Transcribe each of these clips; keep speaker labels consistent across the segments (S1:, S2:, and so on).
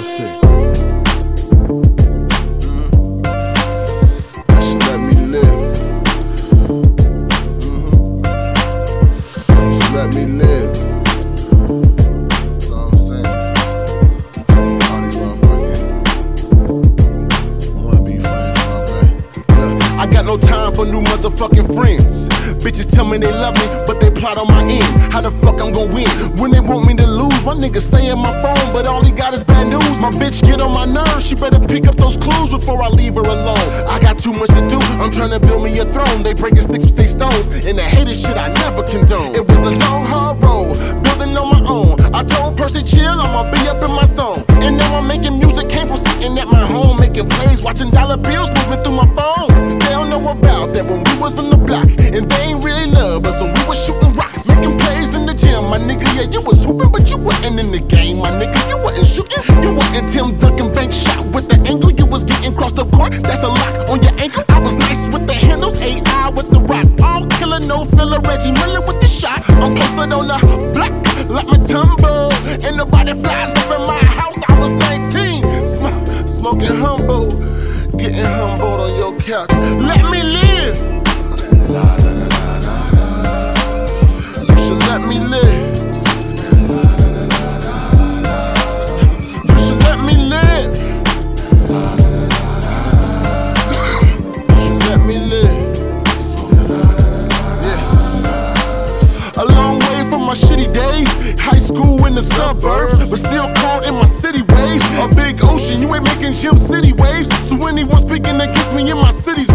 S1: Mm-hmm. Let me live. Mm-hmm. Let me live. For new motherfucking friends. Bitches tell me they love me, but they plot on my end. How the fuck I'm gonna win when they want me to lose? My nigga stay in my phone, but all he got is bad news. My bitch get on my nerves, she better pick up those clues before I leave her alone. I got too much to do, I'm trying to build me a throne. They breaking sticks with they stones, and the hated shit I never condone. It was a long, hard road, building on my watching dollar bills moving through my phone. They don't know about that when we was on the block, and they ain't really love us when we was shooting rocks, making plays in the gym, my nigga. Yeah, you was hooping, but you wasn't in the game, my nigga. You wasn't shooting, you wasn't Tim Duncan bank shot with the angle. You was getting crossed up court, that's a lock on your ankle. I was nice with the handles, AI with the rock, all killer, no filler. Reggie Miller with the shot. I'm posted on the block, like Mutombo, and nobody flies up in my house. I was 19, sm- smoking Humboldt, getting humbled on your couch. Let me live. You should let me live. You should let me live. You should let me live. Yeah. A long way from my shitty days. High school in the suburbs, but still caught in my Gym City waves. So anyone speaking against me in my city's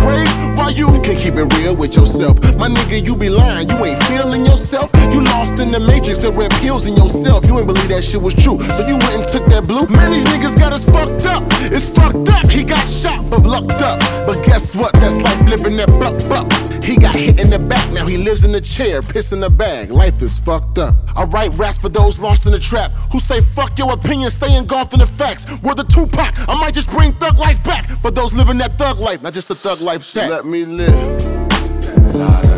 S1: why you can't keep it real with yourself? My nigga, you be lying, you ain't feeling yourself. You lost in the matrix, the red pills in yourself. You ain't believe that shit was true, so you went and took that blue. Man, these niggas got us fucked up. It's fucked up. He got shot, but lucked up. But guess what? That's life living that buck buck. He got hit in the back, now he lives in the chair, piss in the bag. Life is fucked up. I write raps for those lost in the trap who say fuck your opinion, stay engulfed in the facts. We're the Tupac. I might just bring thug life back for those living that thug life, not just the thug life shack. Let me me lit.